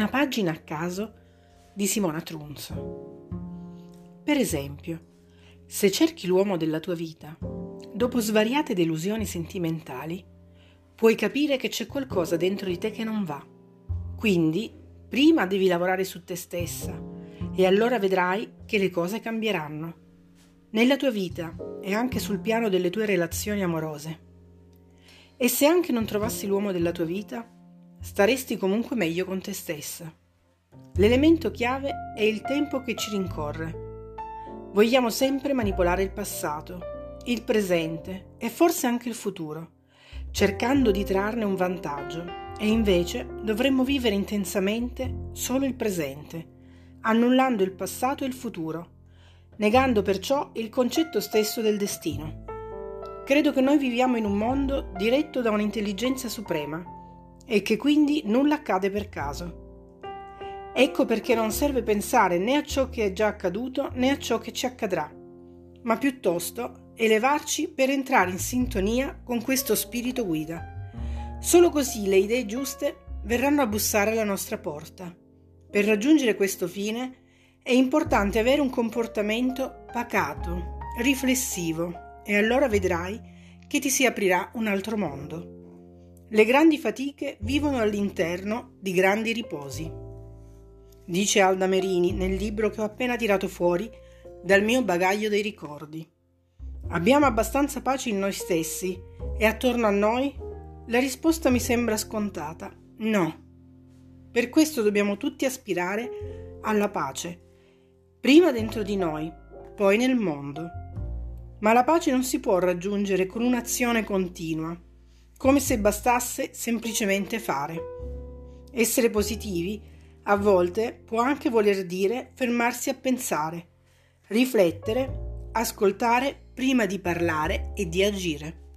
una pagina a caso di Simona Trunzo. Per esempio, se cerchi l'uomo della tua vita, dopo svariate delusioni sentimentali, puoi capire che c'è qualcosa dentro di te che non va. Quindi, prima devi lavorare su te stessa e allora vedrai che le cose cambieranno. Nella tua vita e anche sul piano delle tue relazioni amorose. E se anche non trovassi l'uomo della tua vita, staresti comunque meglio con te stessa. L'elemento chiave è il tempo che ci rincorre. Vogliamo sempre manipolare il passato, il presente e forse anche il futuro, cercando di trarne un vantaggio, e invece dovremmo vivere intensamente solo il presente, annullando il passato e il futuro, negando perciò il concetto stesso del destino. Credo che noi viviamo in un mondo diretto da un'intelligenza suprema e che quindi nulla accade per caso. Ecco perché non serve pensare né a ciò che è già accaduto né a ciò che ci accadrà, ma piuttosto elevarci per entrare in sintonia con questo spirito guida. Solo così le idee giuste verranno a bussare alla nostra porta. Per raggiungere questo fine è importante avere un comportamento pacato, riflessivo, e allora vedrai che ti si aprirà un altro mondo. Le grandi fatiche vivono all'interno di grandi riposi. Dice Alda Merini nel libro che ho appena tirato fuori dal mio bagaglio dei ricordi. Abbiamo abbastanza pace in noi stessi e attorno a noi? La risposta mi sembra scontata. No. Per questo dobbiamo tutti aspirare alla pace, prima dentro di noi, poi nel mondo. Ma la pace non si può raggiungere con un'azione continua, come se bastasse semplicemente fare. Essere positivi a volte può anche voler dire fermarsi a pensare, riflettere, ascoltare prima di parlare e di agire.